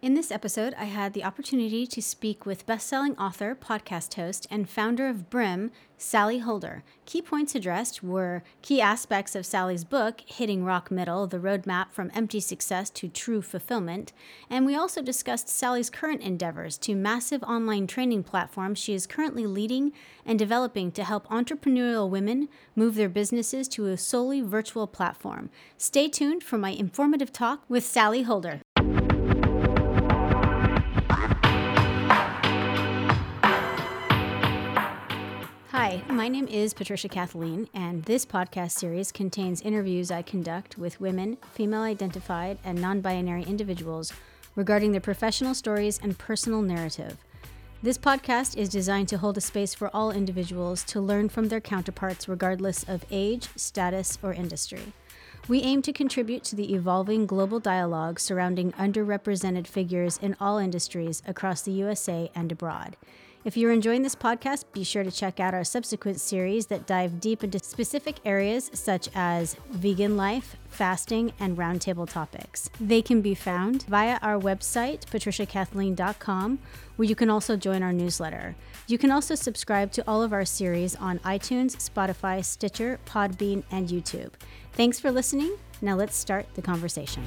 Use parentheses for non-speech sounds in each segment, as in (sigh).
In this episode, I had the opportunity to speak with best-selling author, podcast host, and founder of Brim, Sally Holder. Key points addressed were key aspects of Sally's book, Hitting Rock Middle: The Roadmap from Empty Success to True Fulfillment, and we also discussed Sally's current endeavors to massive online training platforms she is currently leading and developing to help entrepreneurial women move their businesses to a solely virtual platform. Stay tuned for my informative talk with Sally Holder. Hi, my name is Patricia Kathleen, and this podcast series contains interviews I conduct with women, female identified, and non binary individuals regarding their professional stories and personal narrative. This podcast is designed to hold a space for all individuals to learn from their counterparts regardless of age, status, or industry. We aim to contribute to the evolving global dialogue surrounding underrepresented figures in all industries across the USA and abroad. If you're enjoying this podcast, be sure to check out our subsequent series that dive deep into specific areas such as vegan life, fasting, and roundtable topics. They can be found via our website, patriciakathleen.com, where you can also join our newsletter. You can also subscribe to all of our series on iTunes, Spotify, Stitcher, Podbean, and YouTube. Thanks for listening. Now let's start the conversation.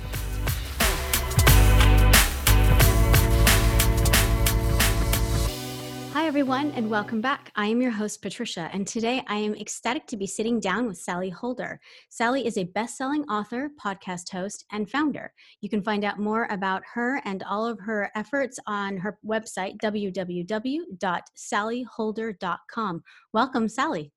Everyone, and welcome back. I am your host, Patricia, and today I am ecstatic to be sitting down with Sally Holder. Sally is a best selling author, podcast host, and founder. You can find out more about her and all of her efforts on her website, www.sallyholder.com. Welcome, Sally.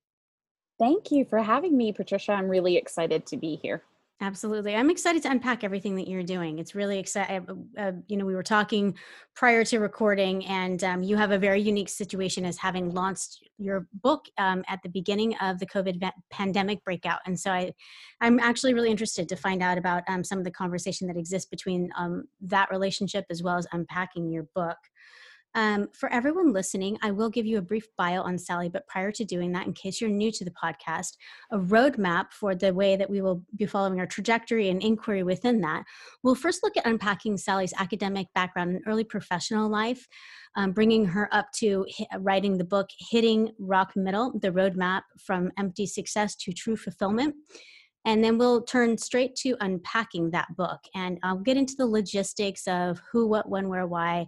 Thank you for having me, Patricia. I'm really excited to be here. Absolutely. I'm excited to unpack everything that you're doing. It's really exciting. Uh, uh, you know, we were talking prior to recording, and um, you have a very unique situation as having launched your book um, at the beginning of the COVID pandemic breakout. And so I, I'm actually really interested to find out about um, some of the conversation that exists between um, that relationship as well as unpacking your book. Um, for everyone listening, I will give you a brief bio on Sally, but prior to doing that, in case you're new to the podcast, a roadmap for the way that we will be following our trajectory and inquiry within that. We'll first look at unpacking Sally's academic background and early professional life, um, bringing her up to writing the book Hitting Rock Middle, the roadmap from empty success to true fulfillment. And then we'll turn straight to unpacking that book. And I'll get into the logistics of who, what, when, where, why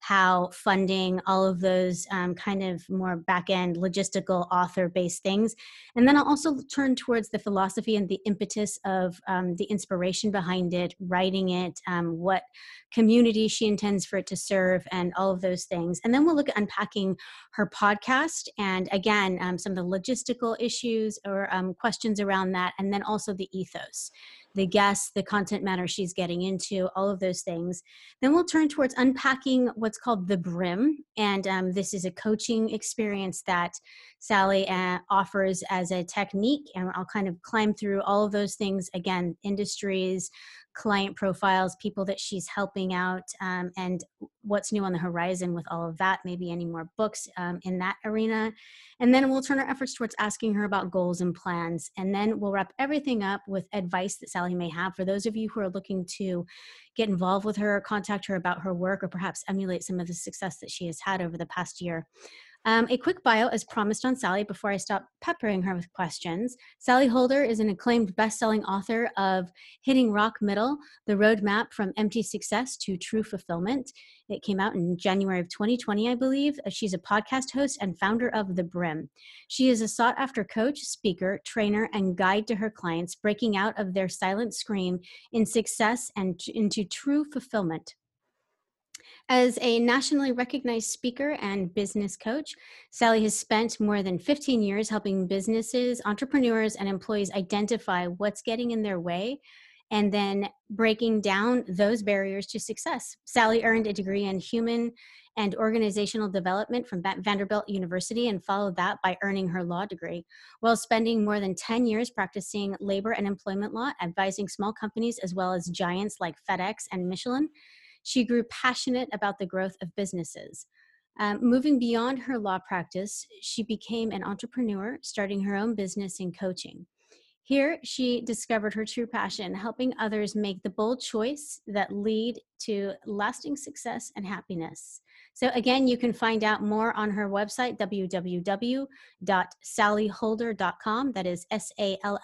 how funding, all of those um, kind of more back end logistical author based things. And then I'll also turn towards the philosophy and the impetus of um, the inspiration behind it, writing it, um, what community she intends for it to serve, and all of those things. And then we'll look at unpacking her podcast and again, um, some of the logistical issues or um, questions around that, and then also the ethos the guests, the content matter she's getting into, all of those things. Then we'll turn towards unpacking what's called the Brim. And um, this is a coaching experience that Sally uh, offers as a technique. And I'll kind of climb through all of those things again, industries, client profiles, people that she's helping out, um, and what's new on the horizon with all of that, maybe any more books um, in that arena. And then we'll turn our efforts towards asking her about goals and plans. And then we'll wrap everything up with advice that Sally may have for those of you who are looking to get involved with her, contact her about her work, or perhaps emulate some of the success that she has had over the past year. Um, a quick bio as promised on Sally before I stop peppering her with questions. Sally Holder is an acclaimed best-selling author of Hitting Rock Middle, The Roadmap from Empty Success to True Fulfillment. It came out in January of 2020, I believe. Uh, she's a podcast host and founder of The Brim. She is a sought-after coach, speaker, trainer, and guide to her clients breaking out of their silent scream in success and into true fulfillment. As a nationally recognized speaker and business coach, Sally has spent more than 15 years helping businesses, entrepreneurs, and employees identify what's getting in their way and then breaking down those barriers to success. Sally earned a degree in human and organizational development from Vanderbilt University and followed that by earning her law degree, while spending more than 10 years practicing labor and employment law, advising small companies as well as giants like FedEx and Michelin. She grew passionate about the growth of businesses. Um, moving beyond her law practice, she became an entrepreneur, starting her own business in coaching. Here, she discovered her true passion, helping others make the bold choice that lead to lasting success and happiness. So, again, you can find out more on her website, www.sallyholder.com. That is S A L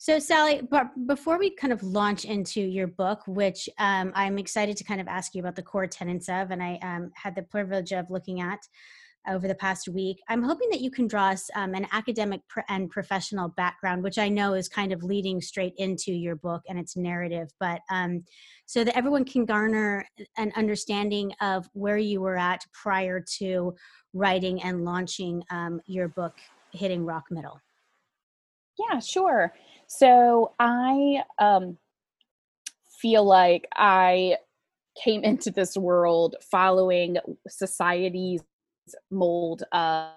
So, Sally, before we kind of launch into your book, which um, I'm excited to kind of ask you about the core tenets of, and I um, had the privilege of looking at over the past week, I'm hoping that you can draw us um, an academic and professional background, which I know is kind of leading straight into your book and its narrative, but um, so that everyone can garner an understanding of where you were at prior to writing and launching um, your book, Hitting Rock Middle. Yeah, sure. So I um, feel like I came (laughs) into this world following society's mold of,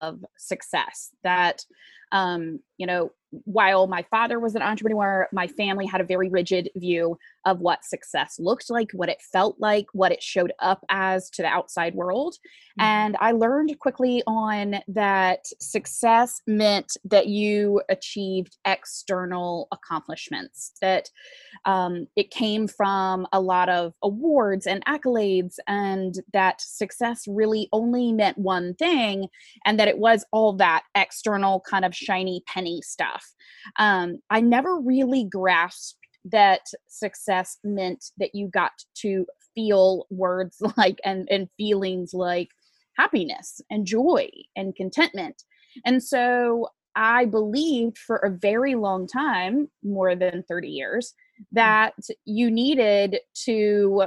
of success that um, you know while my father was an entrepreneur, my family had a very rigid view of what success looked like, what it felt like, what it showed up as to the outside world. Mm-hmm. And I learned quickly on that success meant that you achieved external accomplishments, that um, it came from a lot of awards and accolades, and that success really only meant one thing, and that it was all that external kind of shiny penny stuff. Um, I never really grasped that success meant that you got to feel words (laughs) like and, and feelings like happiness and joy and contentment. And so I believed for a very long time, more than 30 years, that you needed to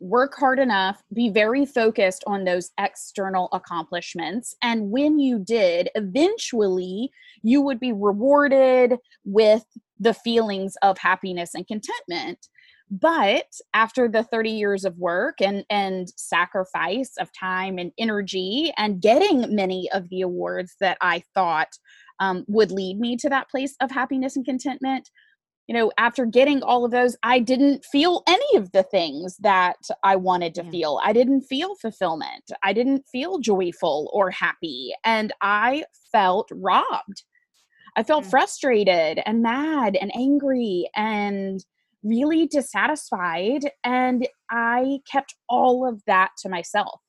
work hard enough, be very focused on those external accomplishments. And when you did, eventually you would be rewarded with the feelings of happiness and contentment. But after the 30 years of work and, and sacrifice of time and energy and getting many of the awards that I thought um, would lead me to that place of happiness and contentment, you know, after getting all of those, I didn't feel any of the things that I wanted to yeah. feel. I didn't feel fulfillment. I didn't feel joyful or happy. And I felt robbed. I felt yeah. frustrated and mad and angry and really dissatisfied. And I kept all of that to myself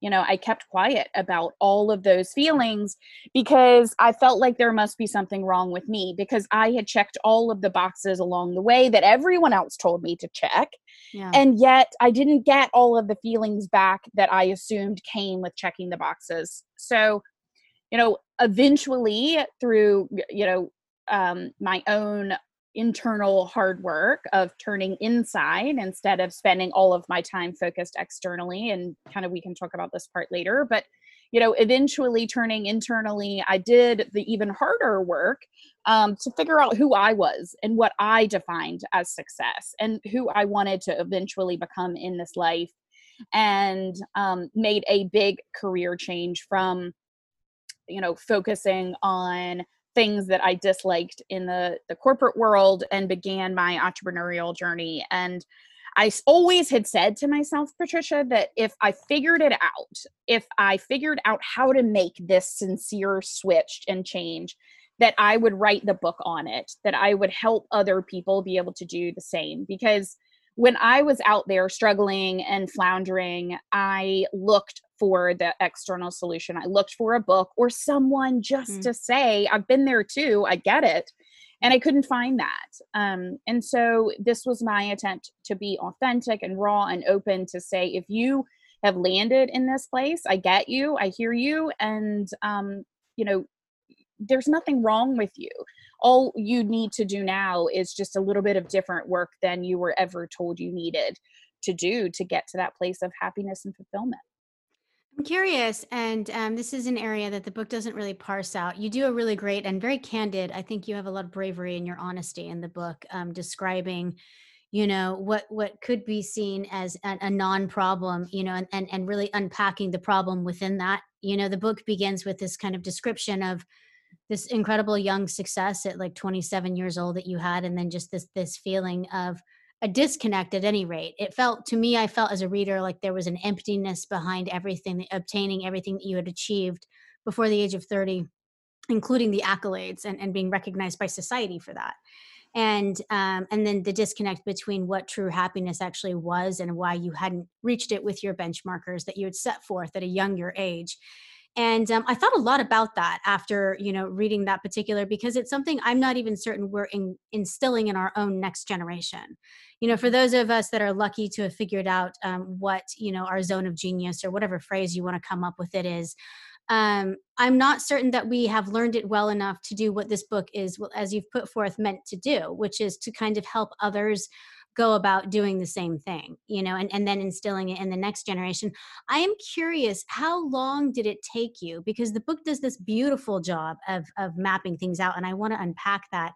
you know, I kept quiet about all of those feelings because I felt like there must be something wrong with me because I had checked all of the boxes along the way that everyone else told me to check. Yeah. And yet I didn't get all of the feelings back that I assumed came with checking the boxes. So, you know, eventually through, you know, um, my own internal hard work of turning inside instead of spending all of my time focused externally and kind of we can talk about this part later but you know eventually turning internally i did the even harder work um, to figure out who i was and what i defined as success and who i wanted to eventually become in this life and um, made a big career change from you know focusing on things that I disliked in the the corporate world and began my entrepreneurial journey and I always had said to myself, Patricia, that if I figured it out, if I figured out how to make this sincere switch and change, that I would write the book on it, that I would help other people be able to do the same. Because when I was out there struggling and floundering, I looked for the external solution. I looked for a book or someone just mm. to say, I've been there too, I get it. And I couldn't find that. Um, and so this was my attempt to be authentic and raw and open to say, if you have landed in this place, I get you, I hear you, and, um, you know, there's nothing wrong with you. All you need to do now is just a little bit of different work than you were ever told you needed to do to get to that place of happiness and fulfillment. I'm curious, and um, this is an area that the book doesn't really parse out. You do a really great and very candid. I think you have a lot of bravery in your honesty in the book, um, describing, you know, what what could be seen as a, a non-problem, you know, and, and and really unpacking the problem within that. You know, the book begins with this kind of description of this incredible young success at like 27 years old that you had, and then just this this feeling of a disconnect at any rate. It felt to me, I felt as a reader like there was an emptiness behind everything, obtaining everything that you had achieved before the age of 30 including the accolades and, and being recognized by society for that and um, and then the disconnect between what true happiness actually was and why you hadn't reached it with your benchmarkers that you had set forth at a younger age and um, i thought a lot about that after you know reading that particular because it's something i'm not even certain we're in, instilling in our own next generation. You know for those of us that are lucky to have figured out um, what you know our zone of genius or whatever phrase you want to come up with it is um, I'm not certain that we have learned it well enough to do what this book is, well, as you've put forth, meant to do, which is to kind of help others go about doing the same thing, you know, and, and then instilling it in the next generation. I am curious, how long did it take you? Because the book does this beautiful job of, of mapping things out, and I want to unpack that.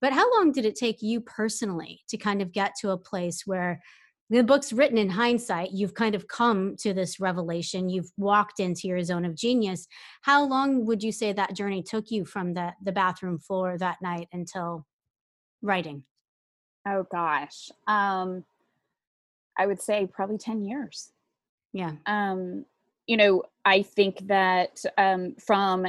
But how long did it take you personally to kind of get to a place where the book's written in hindsight you've kind of come to this revelation you've walked into your zone of genius how long would you say that journey took you from the the bathroom floor that night until writing oh gosh. Um i would say probably 10 years. Yeah. Um you know i think that um from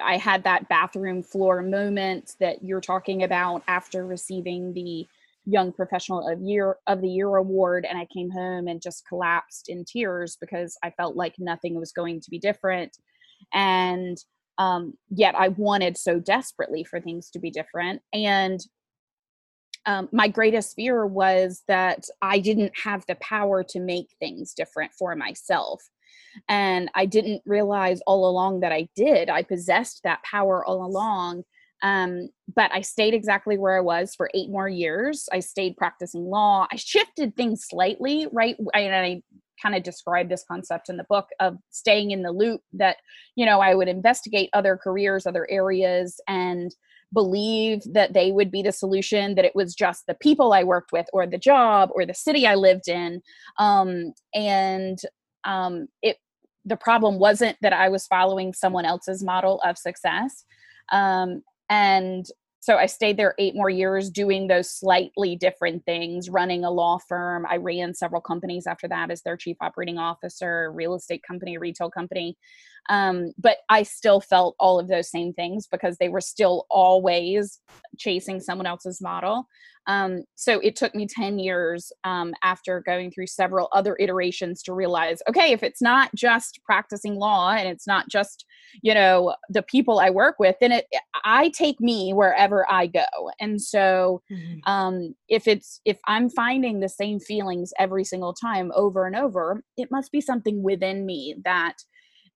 I, had that bathroom floor moment that you're talking about after receiving the young professional of year of the year award and i came home and just collapsed in tears because i felt like nothing was going to be different. And um, yet i wanted so desperately for things to be different. And um, my greatest fear was that i didn't have the power to make things different for myself and i didn't realize all along that i did i possessed that power all along um, but I stayed exactly where I was for eight more years. I stayed practicing law. I shifted things slightly, right? And I kind of describe this concept in the book of staying in the loop that, you know, I would investigate other careers, other areas, and believe that they would be the solution, that it was just the people I worked with, or the job, or the city I lived in. Um, and um, it, the problem wasn't that I was following someone else's model of success. Um, and so I stayed there eight more years doing those slightly different things, running a law firm. I ran several companies after that as their chief operating officer, real estate company, retail company. Um, but I still felt all of those same things because they were still always chasing someone else's model. Um, so it took me 10 years um, after going through several other iterations to realize okay, if it's not just practicing law and it's not just, you know, the people I work with, then it, I take me wherever I go. And so mm-hmm. um, if it's, if I'm finding the same feelings every single time over and over, it must be something within me that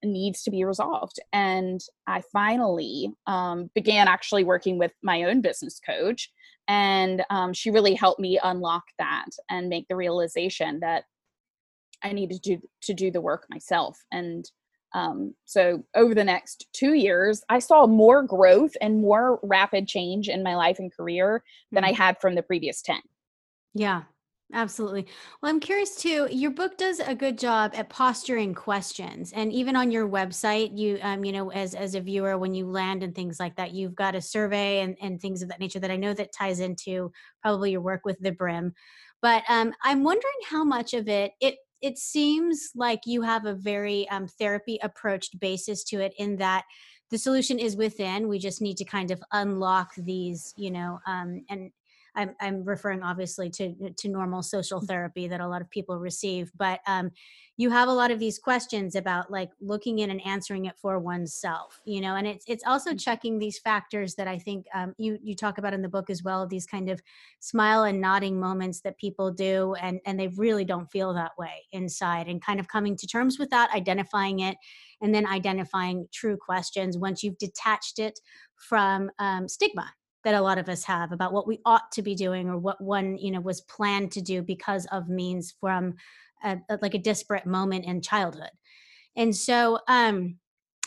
needs to be resolved. And I finally um, began actually working with my own business coach. And um, she really helped me unlock that and make the realization that I needed to do, to do the work myself. And um, so over the next two years, I saw more growth and more rapid change in my life and career than mm-hmm. I had from the previous 10. Yeah, Absolutely. Well, I'm curious too. Your book does a good job at posturing questions, and even on your website, you, um, you know, as as a viewer, when you land and things like that, you've got a survey and and things of that nature that I know that ties into probably your work with the Brim. But um, I'm wondering how much of it it it seems like you have a very um, therapy approached basis to it, in that the solution is within. We just need to kind of unlock these, you know, um, and I'm, I'm referring obviously to to normal social mm. therapy that a lot of people receive, but um, you have a lot of these questions about like looking in and answering it for oneself, you know, and it's it's also mm. checking these factors that I think um, you you talk about in the book as well. These kind of smile and nodding moments that people do, and and they really don't feel that way inside, and kind of coming to terms with that, identifying it, and then identifying true questions once you've detached it from um, stigma that a lot of us have about what we ought to be doing or what one you know was planned to do because of means from a, like a disparate moment in childhood. And so um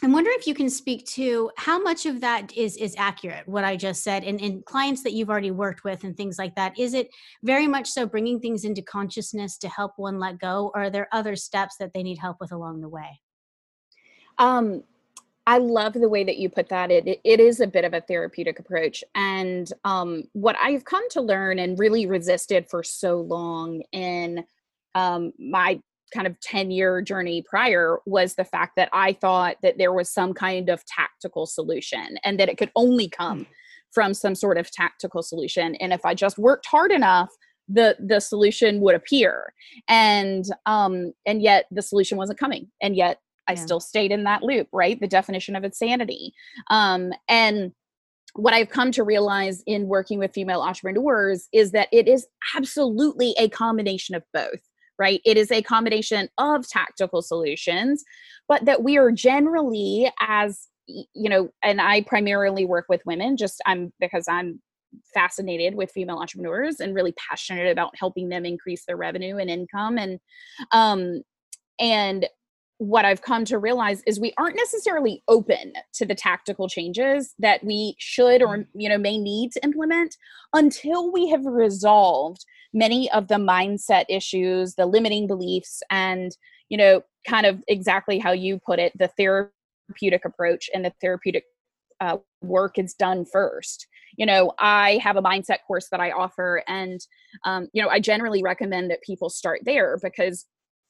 i'm wondering if you can speak to how much of that is is accurate what i just said and in clients that you've already worked with and things like that. Is it very much so bringing things into consciousness to help one let go or are there other steps that they need help with along the way? Um I love the way that you put that. It, it, is a bit of a therapeutic approach. And um, what I've come to learn and really resisted for so long in um, my kind of 10 year journey prior was the fact that I thought that there was some kind of tactical solution and that it could only come from some sort of tactical solution. And if I just worked hard enough, the the solution would appear. And um and yet the solution wasn't coming. And yet I yeah. still stayed in that loop, right? The definition of insanity. Um and what I've come to realize in working with female entrepreneurs is that it is absolutely a combination of both right? It is a combination of tactical solutions, but that we are generally as you know, and I primarily work with women just I'm because I'm fascinated with female entrepreneurs and really passionate about helping them increase their revenue and income and um and what I've come to realize is we aren't necessarily open to the tactical changes that we should or mm-hmm. you know may need to implement until we have resolved many of the mindset issues, the limiting beliefs and you know kind of exactly how you put it, the therapeutic approach and the therapeutic uh, work is done first. You know, I have a mindset course that I offer, and um, you know, I generally recommend that people start there because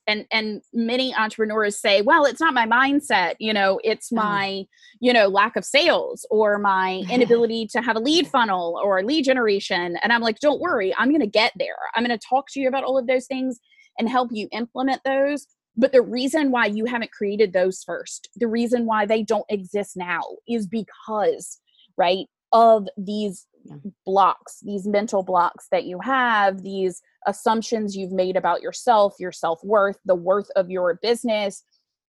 and and many entrepreneurs say well it's not my mindset you know it's uh-huh. my you know lack of sales or my (laughs) inability to have a lead funnel or lead generation. And i'm like don't worry i'm going to get there. I'm going to talk to you about all of those things and help you implement those. But the reason why you haven't created those first the reason why they don't exist now is because right of these blocks these mental blocks that you have these assumptions you've made about yourself, your self worth, the worth of your business.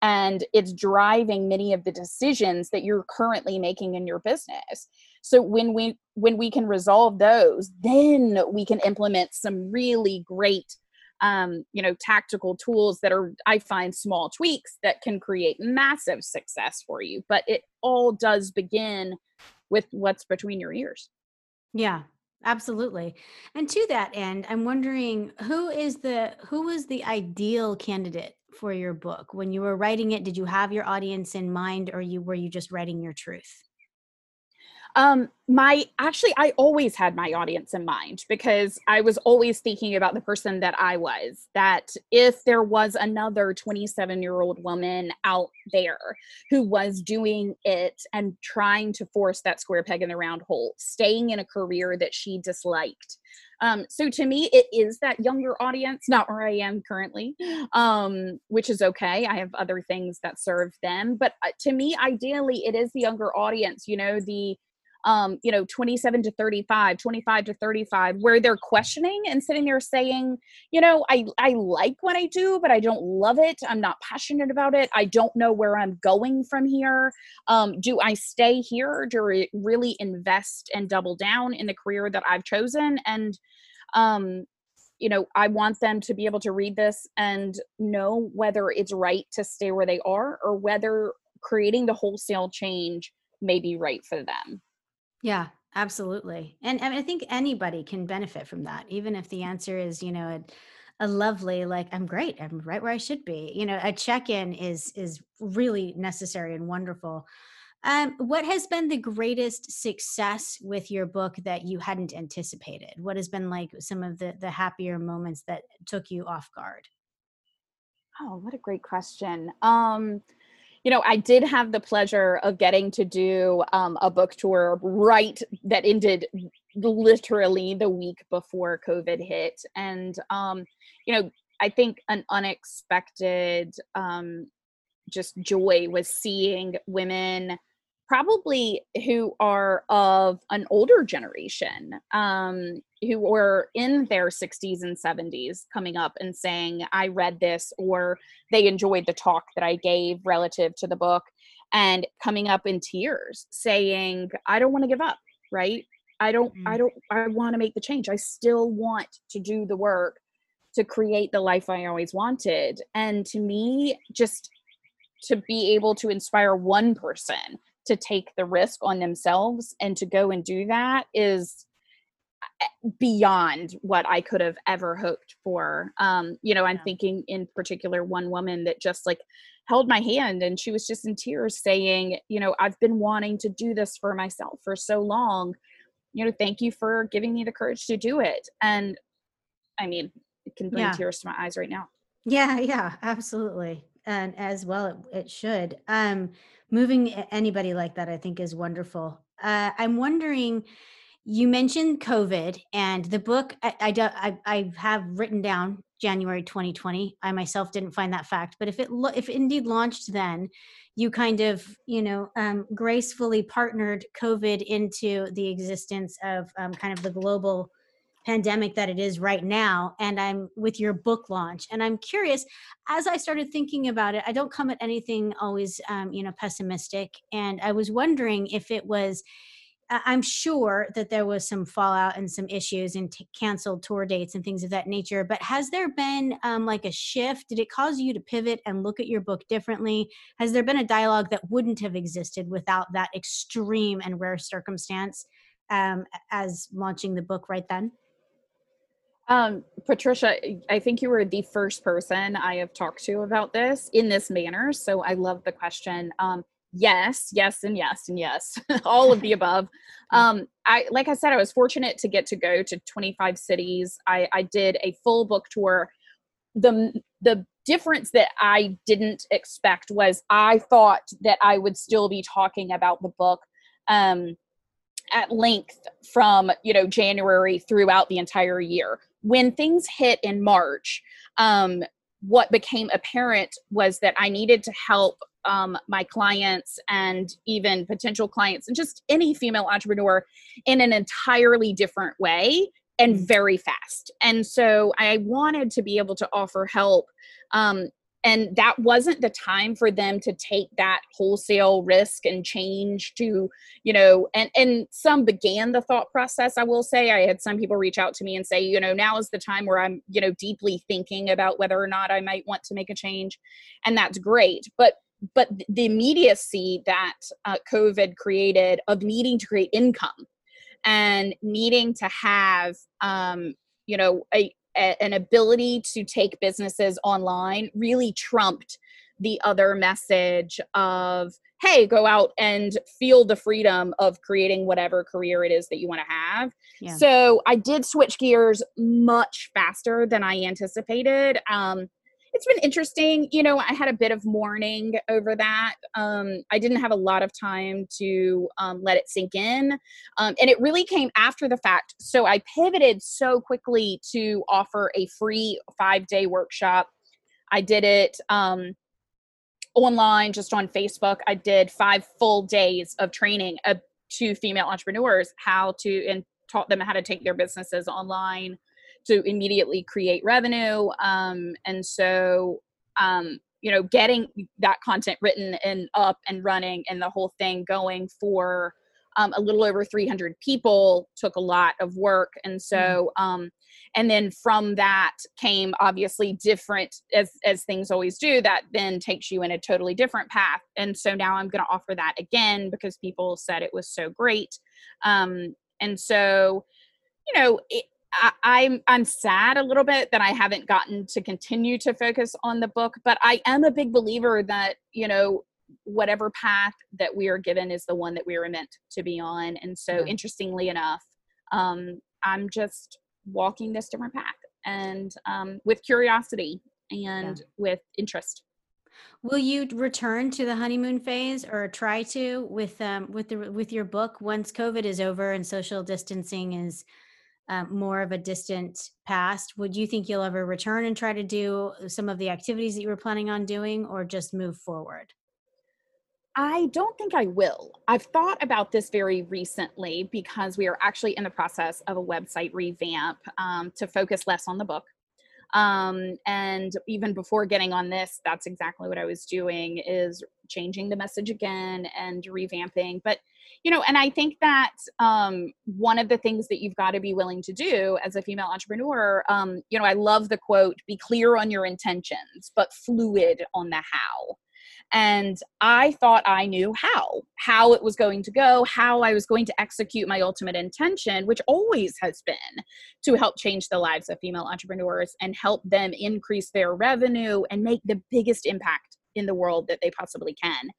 And it's driving many of the decisions that you're currently making in your business. So when we when we can resolve those, then we can implement some really great um, you know, tactical tools that are, I find, small tweaks that can create massive success for you. But it all does begin with what's between your ears. Yeah, Absolutely. And to that end, I'm wondering who is the who was the ideal candidate for your book? When you were writing it, did you have your audience in mind or you were you just writing your truth? Um, my actually, I always had my audience in mind because I was always thinking about the person that I was. That if there was another 27 year old woman out there who was doing it and trying to force that square peg in the round hole, staying in a career that she disliked. Um, so to me, it is that younger audience, not where I am currently, um, which is okay. I have other things that serve them. But uh, to me, ideally, it is the younger audience, you know, the um, you know, 27 to 35, 25 to 35, where they're questioning and sitting there saying, you know, I, I like what I do, but I don't love it. I'm not passionate about it. I don't know where I'm going from here. Um, do I stay here? Do I really invest and double down in the career that I've chosen? And, um, you know, I want them to be able to read this and know whether it's right to stay where they are or whether creating the wholesale change may be right for them. Yeah, absolutely. And, I think anybody can benefit from that, even if the answer is, you know, a, a lovely, like, I'm great, I'm right where I should be. You know, a check-in is is really necessary and wonderful. Um, what has been the greatest success with your book that you hadn't anticipated? What has been like some of the the happier moments that took you off guard? Oh, what a great question. Um, you know, I did have the pleasure of getting to do um, a book tour right that ended literally the week before COVID hit. And, um, you know, I think an unexpected um, just joy was seeing women probably who are of an older generation um, who were in their 60s and 70s coming up and saying i read this or they enjoyed the talk that i gave relative to the book and coming up in tears saying i don't want to give up right? I don't mm-hmm. i don't i want to make the change. I still want to do the work to create the life i always wanted. And to me just to be able to inspire one person to take the risk on themselves and to go and do that is eh, beyond what I could have ever hoped for. Um, you know, I'm yeah. thinking in particular one woman that just like held my hand and she was just in tears saying, you know, I've been wanting to do this for myself for so long. You know, thank you for giving me the courage to do it. And I mean, it can bring yeah. tears to my eyes right now. Yeah, yeah, absolutely. And as well, it, it should. Um, moving anybody like that, I think, is wonderful. Uh, I'm wondering, you mentioned COVID and the book. I, I, I, I have written down January 2020. I myself didn't find that fact, but if it lo- if indeed launched then, you kind of you know um, gracefully partnered COVID into the existence of um, kind of the global pandemic that it is right now and i'm with your book launch and i'm curious as i started thinking about it i don't come at anything always um, you know pessimistic and i was wondering if it was i'm sure that there was some fallout and some issues and t- canceled tour dates and things of that nature but has there been um, like a shift? Did it cause you to pivot and look at your book differently? Has there been a dialogue that wouldn't have existed without that extreme and rare circumstance um, as launching the book right then Um, Patricia, I think you were the first person I have talked to about this in this manner. So I love the question. Um, yes, yes, and yes, and yes, (laughs) all of the above. Um, I, like I said, I was fortunate to get to go to 25 cities. I, I did a full book tour. The, the difference that I didn't expect was I thought that I would still be talking about the book. Um, at length from you know January throughout the entire year. When things hit in March, um, what became apparent was that I needed to help um, my clients and even potential clients and just any female entrepreneur in an entirely different way and very fast. And so I wanted to be able to offer help um, and that wasn't the time for them to take that wholesale risk and change to you know and and some began the thought process i will say. I had some people reach out to me and say you know now is the time where i'm you know deeply thinking about whether or not i might want to make a change and that's great. But but the immediacy that uh, covid created of needing to create income and needing to have um, you know a, a, an ability to take businesses online really trumped the other message of hey go out and feel the freedom of creating whatever career it is that you want to have Yeah. so i did switch gears much faster than i anticipated um, it's been interesting you know i had a bit of mourning over that um, i didn't have a lot of time to um, let it sink in um, and it really came after the fact so i pivoted so quickly to offer a free five day workshop. I did it um, online just on facebook i did five full days of training uh, to female entrepreneurs how to and taught them how to take their businesses online to immediately create revenue um, and so um, you know getting that content written and up and running and the whole thing going for um, a little over 300 people took a lot of work and so um, and then from that came obviously different as as things always do that then takes you in a totally different path and so now i'm going to offer that again because people said it was so great um, and so you know it, I, I'm I'm sad a little bit that I haven't gotten to continue to focus on the book, but I am a big believer that you know whatever path that we are given is the one that we are meant to be on. And so, Yeah. interestingly enough, um, I'm just walking this different path and um, with curiosity and with interest. Will you return to the honeymoon phase or try to with um with the with your book once COVID is over and social distancing is um, more of a distant past? Would you think you'll ever return and try to do some of the activities that you were planning on doing, or just move forward? I don't think I will. I've thought about this very recently because we are actually in the process of a website revamp um, to focus less on the book. Um, and even before getting on this, that's exactly what I was doing is changing the message again and revamping. But you know, and I think that um, one of the things that you've got to be willing to do as a female entrepreneur, um, you know, I love the quote: "Be clear on your intentions, but fluid on the how." And I thought I knew how, how it was going to go, how I was going to execute my ultimate intention, which always has been to help change the lives of female entrepreneurs and help them increase their revenue and make the biggest impact in the world that they possibly can.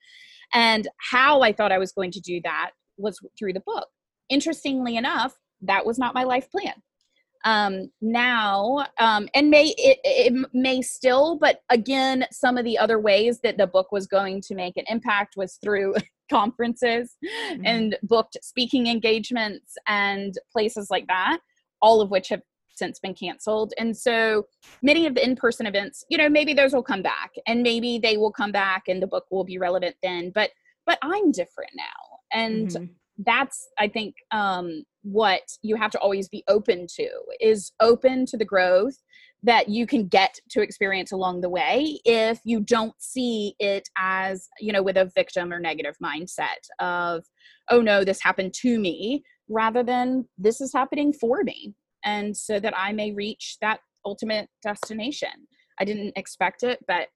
And how I thought I was going to do that was through the book. Interestingly enough, that was not my life plan. Um, now um, and may it, it may still but again some of the other ways that the book was going to make an impact was through (laughs) conferences mm-hmm. and booked speaking engagements and places like that all of which have since been canceled and so many of the in-person events you know maybe those will come back and maybe they will come back and the book will be relevant then but but i'm different now and mm-hmm. that's i think um what you have to always be open to is open to the growth that you can get to experience along the way if you don't see it as you know with a victim or negative mindset of oh no this happened to me rather than this is happening for me and so that i may reach that ultimate destination. I didn't expect it but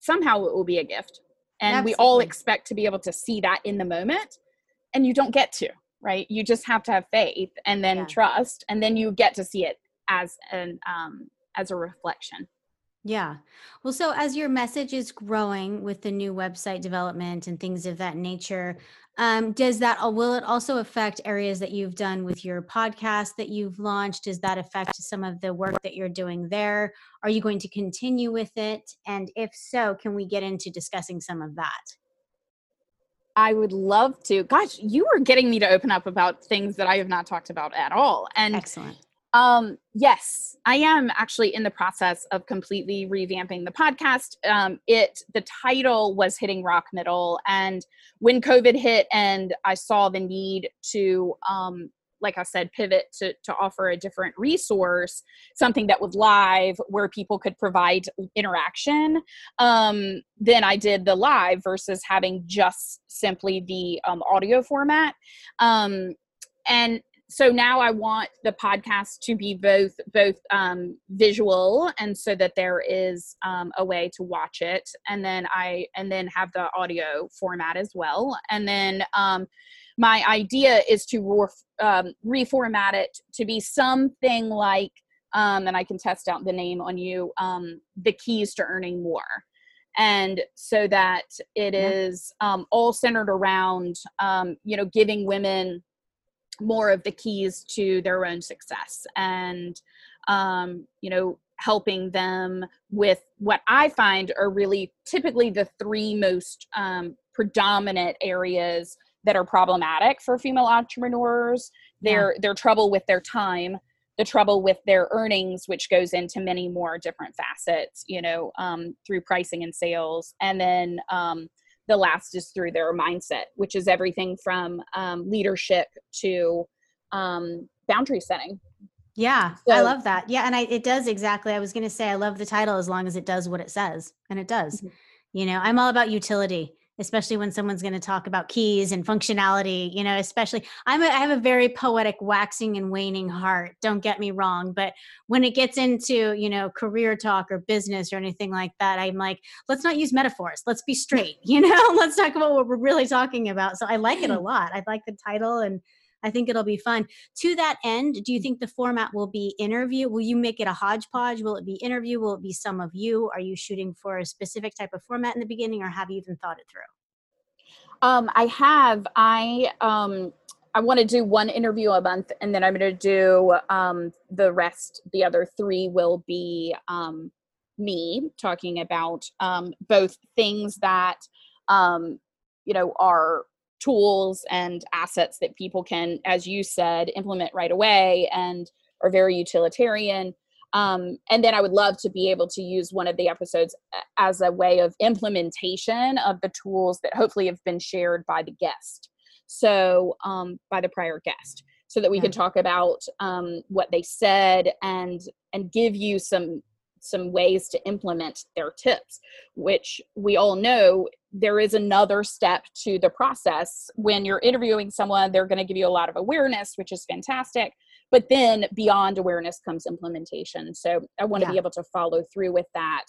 somehow it will be a gift. And Absolutely. we all expect to be able to see that in the moment and you don't get to right you just have to have faith and then yeah. trust and then you get to see it as an um as a reflection yeah. Well, so as your message is growing with the new website development and things of that nature, um, does that uh, will it also affect areas that you've done with your podcast that you've launched? Does that affect some of the work that you're doing there? Are you going to continue with it? And if so, can we get into discussing some of that? I would love to. Gosh, you were getting me to open up about things that I have not talked about at all. And excellent. Um, yes, I am actually in the process of completely revamping the podcast. Um, it the title was hitting rock middle, and when COVID hit, and I saw the need to um, like I said, pivot to, to offer a different resource, something that was live where people could provide interaction, um, then I did the live versus having just simply the um, audio format. Um, and so now I want the podcast to be both both um, visual and so that there is um, a way to watch it, and then I and then have the audio format as well, and then um, my idea is to re- um, reformat it to be something like, um, and I can test out the name on you, um, the keys to earning more. And so that it is um, all centered around, um, you know, giving women more of the keys to their own success and, um, you know, helping them with what I find are really typically the three most um, predominant areas that are problematic for female entrepreneurs their yeah. their trouble with their time the trouble with their earnings which goes into many more different facets you know um, through pricing and sales. And then um, the last is through their mindset which is everything from um, leadership to um, boundary setting. Yeah so, i love that. Yeah and I, it does exactly i was going to say i love the title as long as it does what it says and it does. Mm-hmm. you know i'm all about utility especially when someone's going to talk about keys and functionality you know especially i'm a, i have a very poetic waxing and waning heart don't get me wrong but when it gets into you know career talk or business or anything like that i'm like let's not use metaphors let's be straight (laughs) you know? Let's talk about what we're really talking about so i like it a (laughs) lot i like the title and I think it'll be fun. To that end, do you think the format will be interview? Will you make it a hodgepodge? Will it be interview? Will it be some of you? Are you shooting for a specific type of format in the beginning, or have you even thought it through? Um, I have. I um, I want to do one interview a month, and then I'm going to do um, the rest. The other three will be um, me talking about um, both things that um, you know are tools and assets that people can, as you said, implement right away and are very utilitarian. Um, and then I would love to be able to use one of the episodes as a way of implementation of the tools that hopefully have been shared by the guest. So, um, by the prior guest, so that we yeah. can talk about um, what they said and and give you some some ways to implement their tips, which we all know there is another step to the process. When you're interviewing someone, they're going to give you a lot of awareness, which is fantastic. But then beyond awareness comes implementation. So I want to yeah. be able to follow through with that.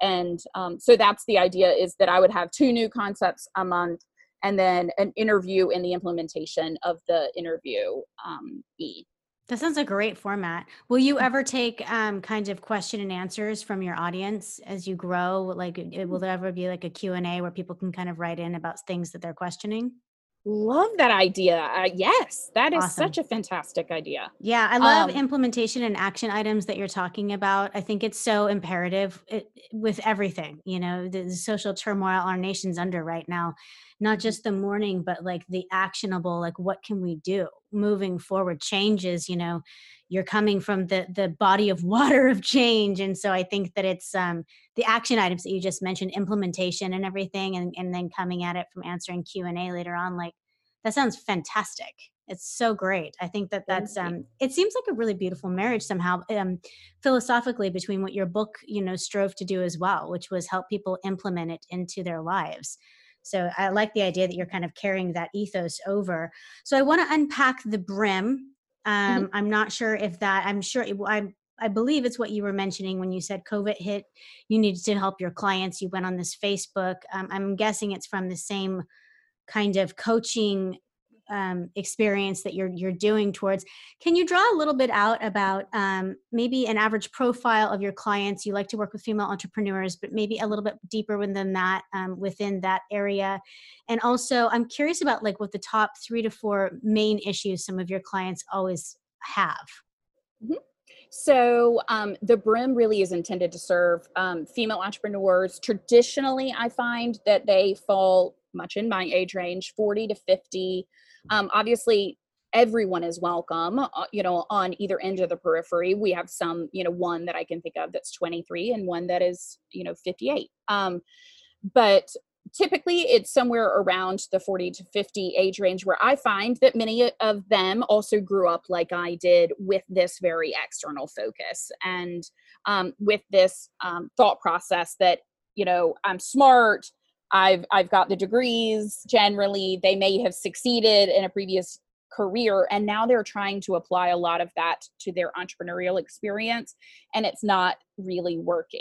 And um, so that's the idea is that I would have two new concepts a month and then an interview in the implementation of the interview um, E. That sounds a great format. Will you ever take um, kind of question and answers from your audience as you grow? Like, it, will there ever be like a Q and A where people can kind of write in about things that they're questioning? Love that idea. Uh, yes, that is awesome. such a fantastic idea. Yeah, I love um, implementation and action items that you're talking about. I think it's so imperative it, with everything, you know, the, the social turmoil our nation's under right now, not mm-hmm. just the mourning, but like the actionable, like what can we do moving forward? Changes, you know, you're coming from the the body of (laughs) water of change and so i think that it's um, the action items that you just mentioned implementation and everything and, and then coming at it from answering q&a later on like that sounds fantastic it's so great i think that that's um it seems like a really beautiful marriage somehow um philosophically between what your book you know strove to do as well which was help people implement it into their lives so i like the idea that you're kind of carrying that ethos over so i want to unpack the brim Mm-hmm. Um, mm-hmm. I'm not sure if that, I'm sure, it, I, I believe it's what you were mentioning when you said COVID hit, you needed to help your clients. You went on this Facebook. Um, I'm guessing it's from the same kind of coaching um, experience that you're you're doing towards. Can you draw a little bit out about um, maybe an average profile of your clients? You like to work with female entrepreneurs, but maybe a little bit deeper within that um, within that area. And also, I'm curious about like what the top three to four main issues some of your clients always have. Mm-hmm. So um, the brim really is intended to serve um, female entrepreneurs. Traditionally, I find that they fall much in my age range, 40 to 50. Um, obviously, everyone is welcome, uh, you know, on either end of the periphery. We have some, you know, one that I can think of that's 23 and one that is, you know, 58. Um, but typically it's somewhere around the 40 to 50 age range where I find that many of them also grew up like I did with this very external focus and um, with this um, thought process that, you know, I'm smart, I've I've got the degrees generally they may have succeeded in a previous career and now they're trying to apply a lot of that to their entrepreneurial experience and it's not really working.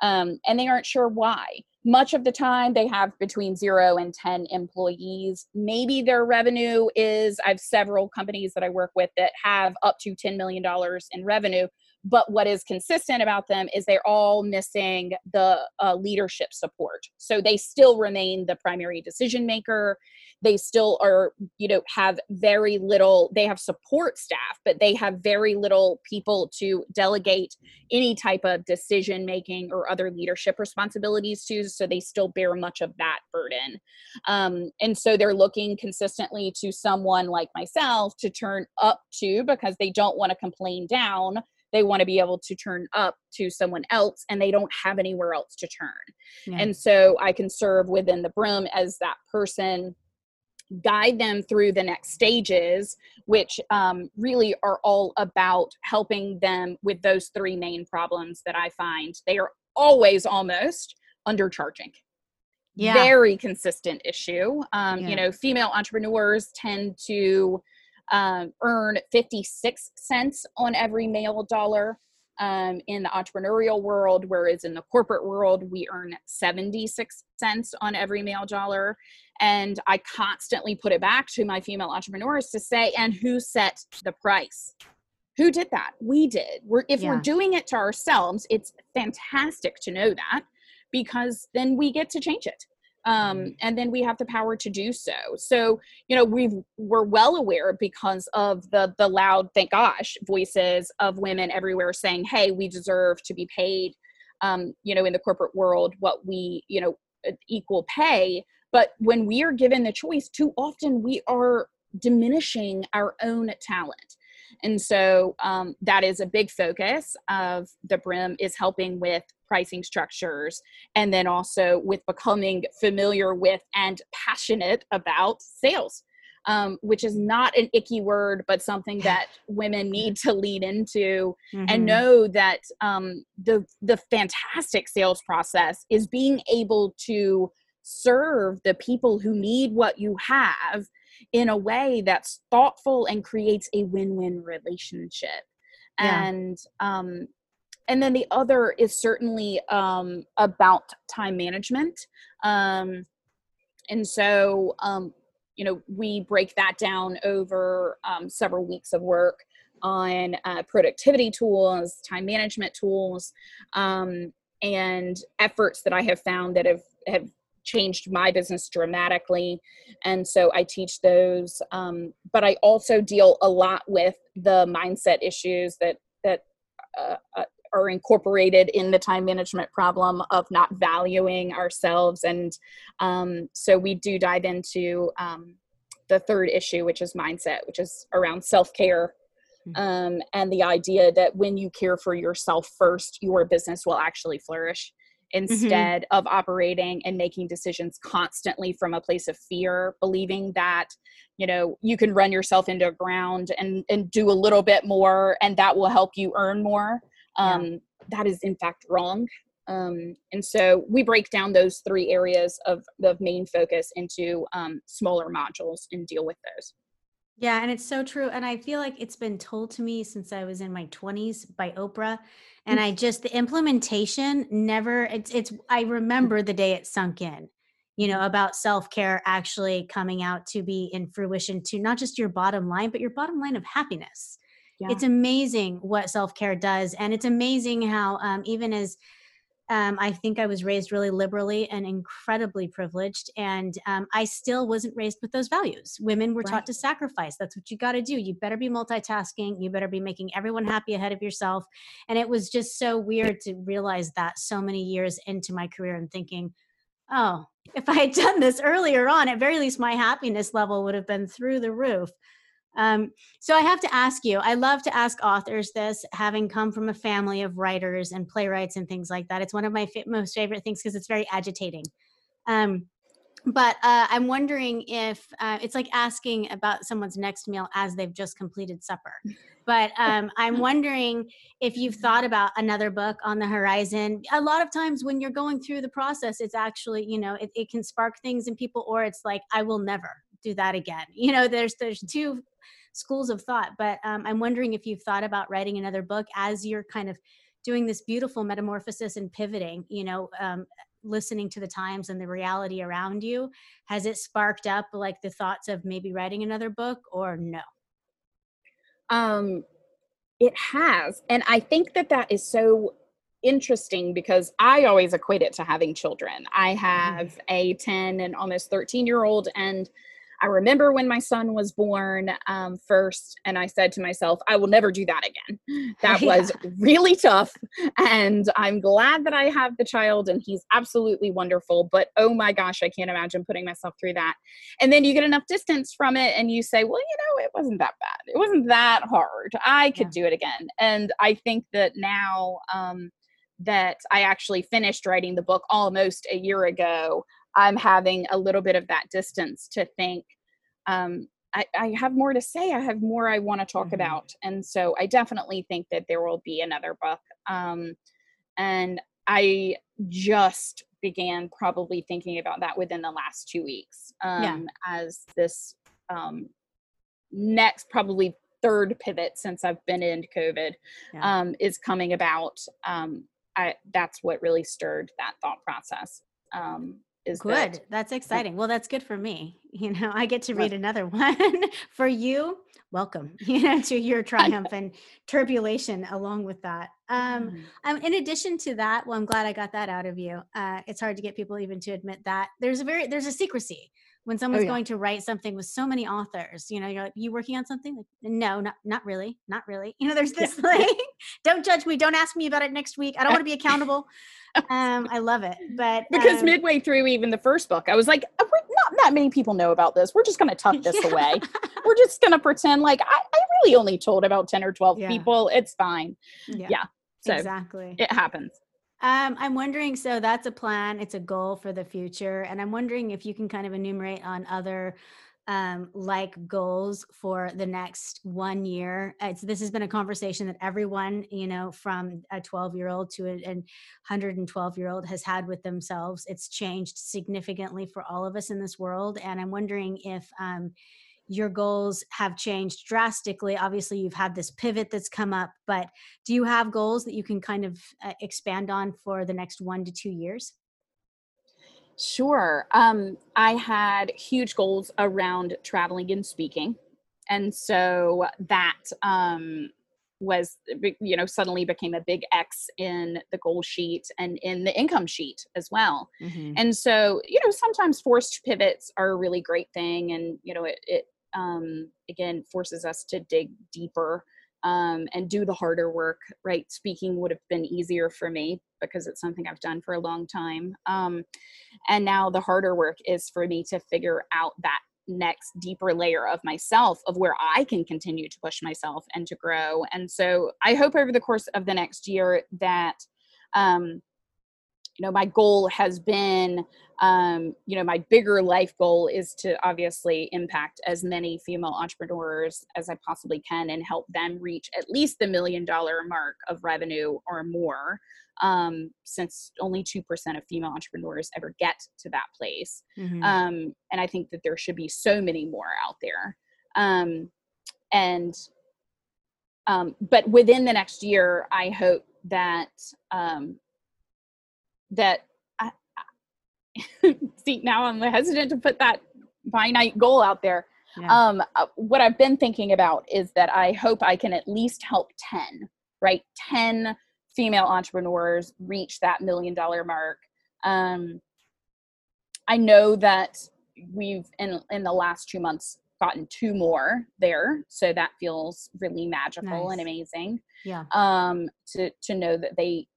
Um, and they aren't sure why. Much of the time they have between zero and 10 employees. Maybe their revenue is i have several companies that i work with that have up to $10 million in revenue but what is consistent about them is they're all missing the uh, leadership support. So they still remain the primary decision maker. They still are, you know, have very little, they have support staff, but they have very little people to delegate any type of decision making or other leadership responsibilities to. So they still bear much of that burden. Um, and so they're looking consistently to someone like myself to turn up to because they don't want to complain down they want to be able to turn up to someone else and they don't have anywhere else to turn. Yeah. And so I can serve within the brim as that person guide them through the next stages, which um, really are all about helping them with those three main problems that I find. They are always almost undercharging. Yeah. Very consistent issue. Um, yeah. You know, female entrepreneurs tend to um, earn 56 cents on every male dollar um, in the entrepreneurial world, whereas in the corporate world, we earn 76 cents on every male dollar. And I constantly put it back to my female entrepreneurs to say, and who set the price? Who did that? We did. We're, if yeah. we're doing it to ourselves, it's fantastic to know that because then we get to change it um, mm-hmm. and then we have the power to do so. So, you know, we we're well aware because of the the loud, thank gosh, voices of women everywhere saying, "Hey, we deserve to be paid." Um, you know, in the corporate world, what we you know equal pay. But when we are given the choice, too often we are diminishing our own talent. And so um, that is a big focus of the BRIM is helping with pricing structures, and then also with becoming familiar with and passionate about sales. Um, which is not an icky word, but something that women need to lean into mm-hmm. and know that um, the the fantastic sales process is being able to serve the people who need what you have in a way that's thoughtful and creates a win-win relationship. Yeah. And um, and then the other is certainly um, about time management. Um, and so um, you know we break that down over um, several weeks of work on uh, productivity tools time management tools um, and efforts that i have found that have have changed my business dramatically. And so i teach those um, but i also deal a lot with the mindset issues that that uh, uh, are incorporated in the time management problem of not valuing ourselves and um, so we do dive into um, the third issue which is mindset which is around self-care mm-hmm. um, and the idea that when you care for yourself first your business will actually flourish Mm-hmm. instead mm-hmm. of operating and making decisions constantly from a place of fear believing that you know you can run yourself into a ground and and do a little bit more and that will help you earn more um, yeah. that is in fact wrong um, and so we break down those three areas of the main focus into um, smaller modules and deal with those yeah, and it's so true. And I feel like it's been told to me since I was in my 20s by Oprah. And I (laughs) just the implementation never it's it's I remember the day it sunk in, you know, about self-care actually coming out to be in fruition to not just your bottom line, but your bottom line of happiness. Yeah. It's amazing what self-care does. And it's amazing how um, even as um, I think I was raised really liberally and incredibly privileged. And um, I still wasn't raised with those values. Women were right. taught to sacrifice. That's what you got to do. You better be multitasking. You better be making everyone happy ahead of yourself. And it was just so weird to realize that so many years into my career and thinking, oh, if I had done this earlier on, at very least my happiness level would have been through the roof. Um, so I have to ask you, I love to ask authors this, having come from a family of writers and playwrights and things like that. It's one of my fa- most favorite things because it's very agitating. Um, but uh, I'm wondering if uh, it's like asking about someone's next meal as they've just completed supper. But um, I'm (laughs) wondering if you've thought about another book on the horizon. A lot of times when you're going through the process, it's actually, you know, it, it can spark things in people, or it's like, I will never do that again. (laughs) You know, there's there's two schools of thought. But um, I'm wondering if you've thought about writing another book as you're kind of doing this beautiful metamorphosis and pivoting, you know, um, listening to the times and the reality around you. Has it sparked up like the thoughts of maybe writing another book or no? Um, it has. And I think that that is so interesting because I always equate it to having children. I mm-hmm. have a 10 and almost 13 year old, and I remember when my son was born um, first, and I said to myself, I will never do that again. (laughs) That yeah. was really tough. And I'm glad that I have the child, and he's absolutely wonderful. But oh my gosh, I can't imagine putting myself through that. And then you get enough distance from it, and you say, well, you know, it wasn't that bad. It wasn't that hard. I could yeah. do it again. And I think that now, um, that I actually finished writing the book almost a year ago. I'm having a little bit of that distance to think um, I, I, have more to say. I have more I want to talk mm-hmm. about. And so I definitely think that there will be another book. Um, and I just began probably thinking about that within the last two weeks um, yeah. as this um, next, probably third pivot since I've been in COVID yeah. um, is coming about. Um, I, that's what really stirred that thought process. Is good. That, that's exciting. Well, that's good for me. (laughs) You know, I get to read another (laughs) one for you. Welcome, (laughs) you know, to your triumph and turbulation along with that. Um, mm. um, in addition to that, well, I'm glad I got that out of you. Uh, it's hard to get people even to admit that there's a very there's a secrecy when oh, someone's oh, yeah. going to write something with so many authors you know you're like you working on something? Like no not not really not really. (laughs) You know there's this yeah. like don't judge me don't ask me about it next week i don't want to be accountable. Um i love it but because um, midway through even the first book i was like uh, not that many people know about this we're just going to tuck this yeah. away. We're just going to pretend like I, I really only told about 10 or 12 people it's fine. Yeah, so exactly. it happens um, I'm wondering, so that's a plan, it's a goal for the future. And I'm wondering if you can kind of enumerate on other um, like goals for the next one year. It's, this has been a conversation that everyone, you know, from a 12 year old to a, a 112 year old has had with themselves. It's changed significantly for all of us in this world. And I'm wondering if, um, your goals have changed drastically. Obviously, you've had this pivot that's come up, but do you have goals that you can kind of uh, expand on for the next one to two years? Sure. Um, I had huge goals around traveling and speaking. And so that um, was you know suddenly became a big x in the goal sheet and in the income sheet as well mm-hmm. and so you know sometimes forced pivots are a really great thing and you know it, it um, again forces us to dig deeper um, and do the harder work right speaking would have been easier for me because it's something i've done for a long time um, and now the harder work is for me to figure out that next deeper layer of myself of where I can continue to push myself and to grow. And so I hope over the course of the next year that um you know my goal has been um you know my bigger life goal is to obviously impact as many female entrepreneurs as I possibly can and help them reach at least the million dollar mark of revenue or more um, since only 2% of female entrepreneurs ever get to that place. Mm-hmm. Um, and I think that there should be so many more out there. Um, and, um, but within the next year, I hope that, um, that I, (laughs) see, now I'm hesitant to put that finite goal out there. Yeah. Um, uh, what I've been thinking about is that I hope I can at least help 10, right? 10 female entrepreneurs reach that million dollar mark. Um, I know that we've in in the last two months gotten two more there, so that feels really magical nice. and amazing. Yeah. Um, to to know that they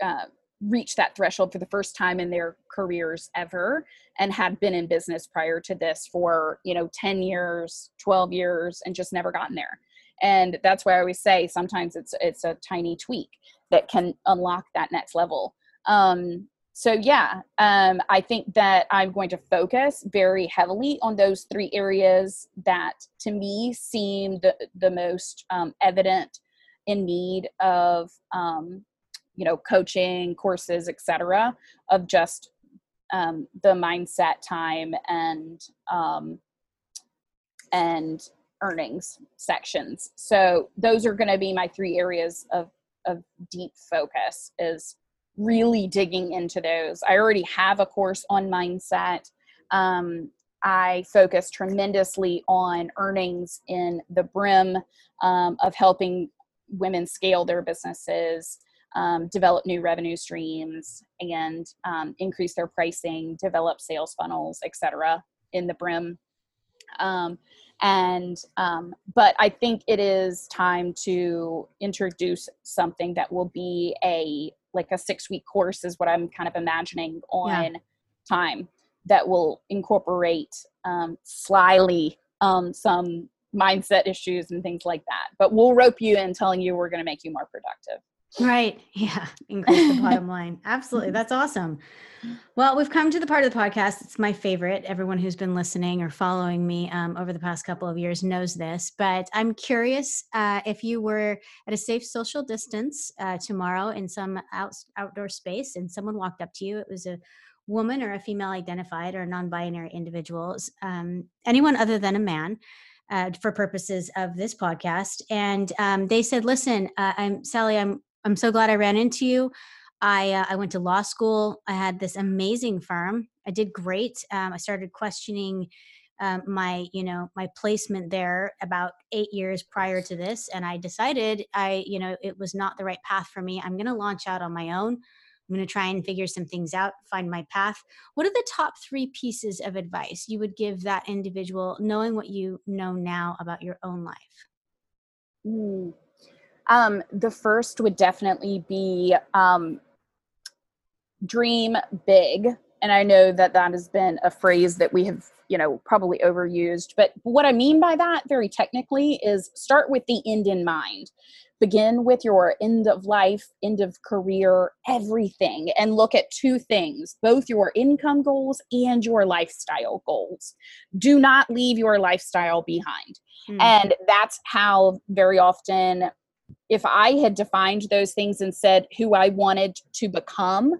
uh, reached that threshold for the first time in their careers ever and had been in business prior to this for you know 10 years 12 years and just never gotten there and that's why i always say sometimes it's it's a tiny tweak that can unlock that next level. Um, so yeah, um, I think that I'm going to focus very heavily on those three areas that to me seem the, the most um, evident in need of um, you know coaching courses etc of just um, the mindset time and um, and earnings sections so those are going to be my three areas of of deep focus is really digging into those. I already have a course on mindset. Um, I focus tremendously on earnings in the brim um, of helping women scale their businesses, um, develop new revenue streams, and um, increase their pricing, develop sales funnels, etc. in the brim. Um, and um, but i think it is time to introduce something that will be a like a six week course is what i'm kind of imagining on yeah. time that will incorporate um, slyly um, some mindset issues and things like that but we'll rope you in telling you we're going to make you more productive Right. (laughs) Yeah. Increase the bottom line. Absolutely. That's awesome. Well, we've come to the part of the podcast. It's my favorite. Everyone who's been listening or following me um, over the past couple of years knows this. But I'm curious uh, if you were at a safe social distance uh, tomorrow in some out, outdoor space and someone walked up to you, it was a woman or a female identified or non binary individuals, um, anyone other than a man. Uh, for purposes of this podcast, and um, they said, "Listen, uh, I'm Sally. I'm I'm so glad I ran into you. I uh, I went to law school. I had this amazing firm. I did great. Um, I started questioning um, my you know my placement there about eight years prior to this, and I decided I you know it was not the right path for me. I'm going to launch out on my own. I'm going to try and figure some things out, find my path. What are the top three pieces of advice you would give that individual, knowing what you know now about your own life? Mm. Um, the first would definitely be um, dream big. And I know that that has been a phrase that we have, you know, probably overused. But what I mean by that, very technically, is start with the end in mind. Begin with your end of life, end of career, everything, and look at two things both your income goals and your lifestyle goals. Do not leave your lifestyle behind. Mm. And that's how very often if I had defined those things and said who I wanted to become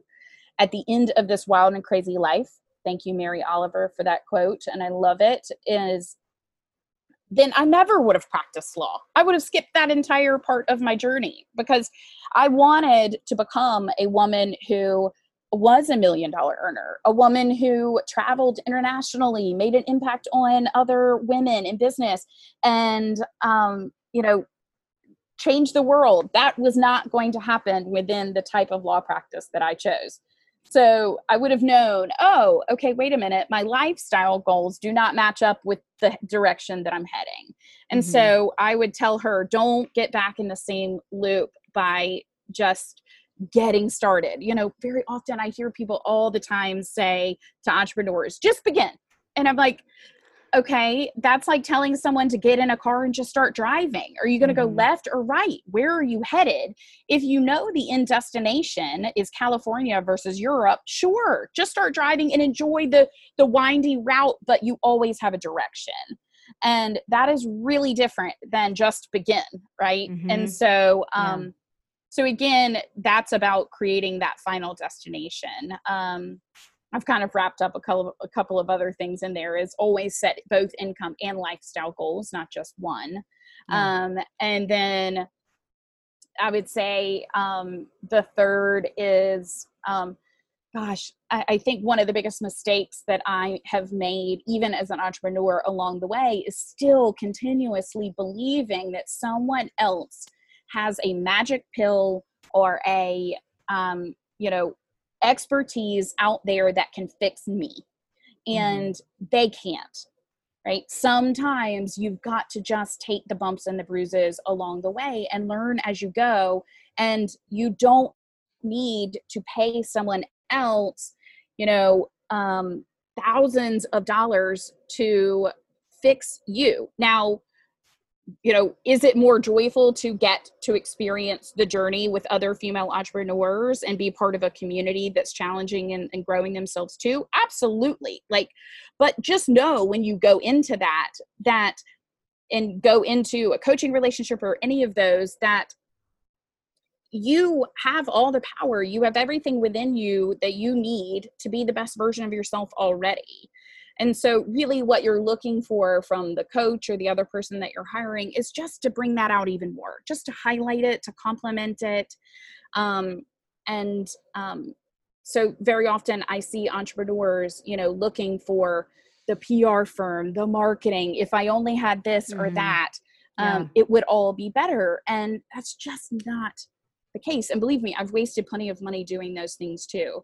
at the end of this wild and crazy life, thank you, Mary Oliver, for that quote, and I love it, is then I never would have practiced law. I would have skipped that entire part of my journey because I wanted to become a woman who was a million dollar earner, a woman who traveled internationally, made an impact on other women in business, and um, you know, change the world. That was not going to happen within the type of law practice that I chose. So I would have known, oh, okay, wait a minute, my lifestyle goals do not match up with the direction that I'm heading. And mm-hmm. so I would tell her, don't get back in the same loop by just getting started. You know, very often I hear people all the time say to entrepreneurs, just begin. And I'm like, okay, that's like telling someone to get in a car and just start driving. Are you going to mm-hmm. go left or right? Where are you headed? If you know the end destination is California versus Europe, sure, just start driving and enjoy the the windy route, but you always have a direction. And that is really different than just begin, right? Mm-hmm. And so um yeah. so again, that's about creating that final destination. Um I've kind of wrapped up a couple, of, a couple of other things in there is always set both income and lifestyle goals, not just one. Um, and then I would say um, the third is, um, gosh, I, I think one of the biggest mistakes that I have made, even as an entrepreneur along the way, is still continuously believing that someone else has a magic pill or a, um, you know, expertise out there that can fix me mm-hmm. and mm-hmm. they can't right sometimes you've got to just take the bumps and the bruises along the way and learn as you go and you don't need to pay someone else you know um, thousands of dollars to fix you now you know is it more joyful to get to experience the journey with other female entrepreneurs and be part of a community that's challenging and, and, growing themselves too? Absolutely. Like but just know when you go into that that and go into a coaching relationship or any of those that you have all the power. You have everything within you that you need to be the best version of yourself already and so, really, what you're looking for from the coach or the other person that you're hiring is just to bring that out even more, just to highlight it, to complement it. Um, and um, so, very often, I see entrepreneurs, you know, looking for the PR firm, the marketing. If I only had this mm-hmm. or that, um, yeah. it would all be better. And that's just not the case. And believe me, I've wasted plenty of money doing those things too.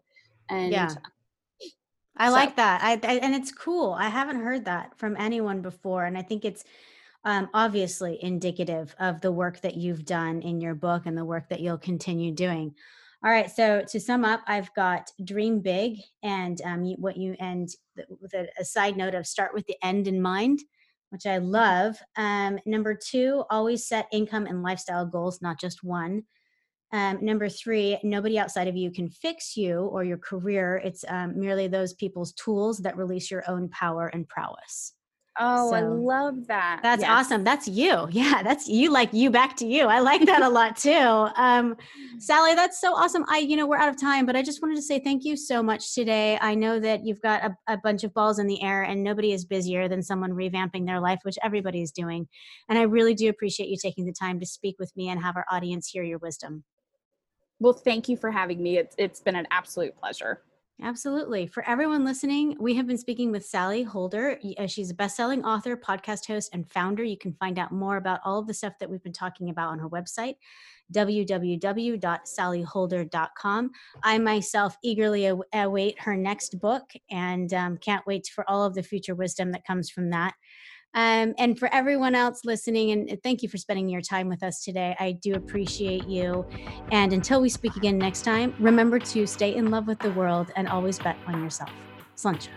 And yeah. I so. like that. I, I, and it's cool. I haven't heard that from anyone before, and I think it's um, obviously indicative of the work that you've done in your book and the work that you'll continue doing. All right. So to sum up, I've got dream big, and um, you, what you and with a, a, side note of start with the end in mind, which I love. Um, number two, always set income and lifestyle goals, not just one. Um, number three, nobody outside of you can fix you or your career. It's um, merely those people's tools that release your own power and prowess. Oh, so, I love that. That's yes. awesome. That's you. (laughs) Yeah, that's you like you back to you. I like that a lot too. Um, (laughs) Sally, that's so awesome. I, you know, we're out of time, but I just wanted to say thank you so much today. I know that you've got a, a bunch of balls in the air and nobody is busier than someone revamping their life, which everybody is doing. And I really do appreciate you taking the time to speak with me and have our audience hear your wisdom. Well, thank you for having me. It's, it's been an absolute pleasure. Absolutely. For everyone listening, we have been speaking with Sally Holder. Uh, she's a best-selling author, podcast host, and founder. You can find out more about all of the stuff that we've been talking about on her website, www.sallyholder.com. I myself eagerly await her next book and um, can't wait for all of the future wisdom that comes from that. Um, and for everyone else listening, and thank you for spending your time with us today. I do appreciate you. And until we speak again next time, remember to stay in love with the world and always bet on yourself. Sláinte.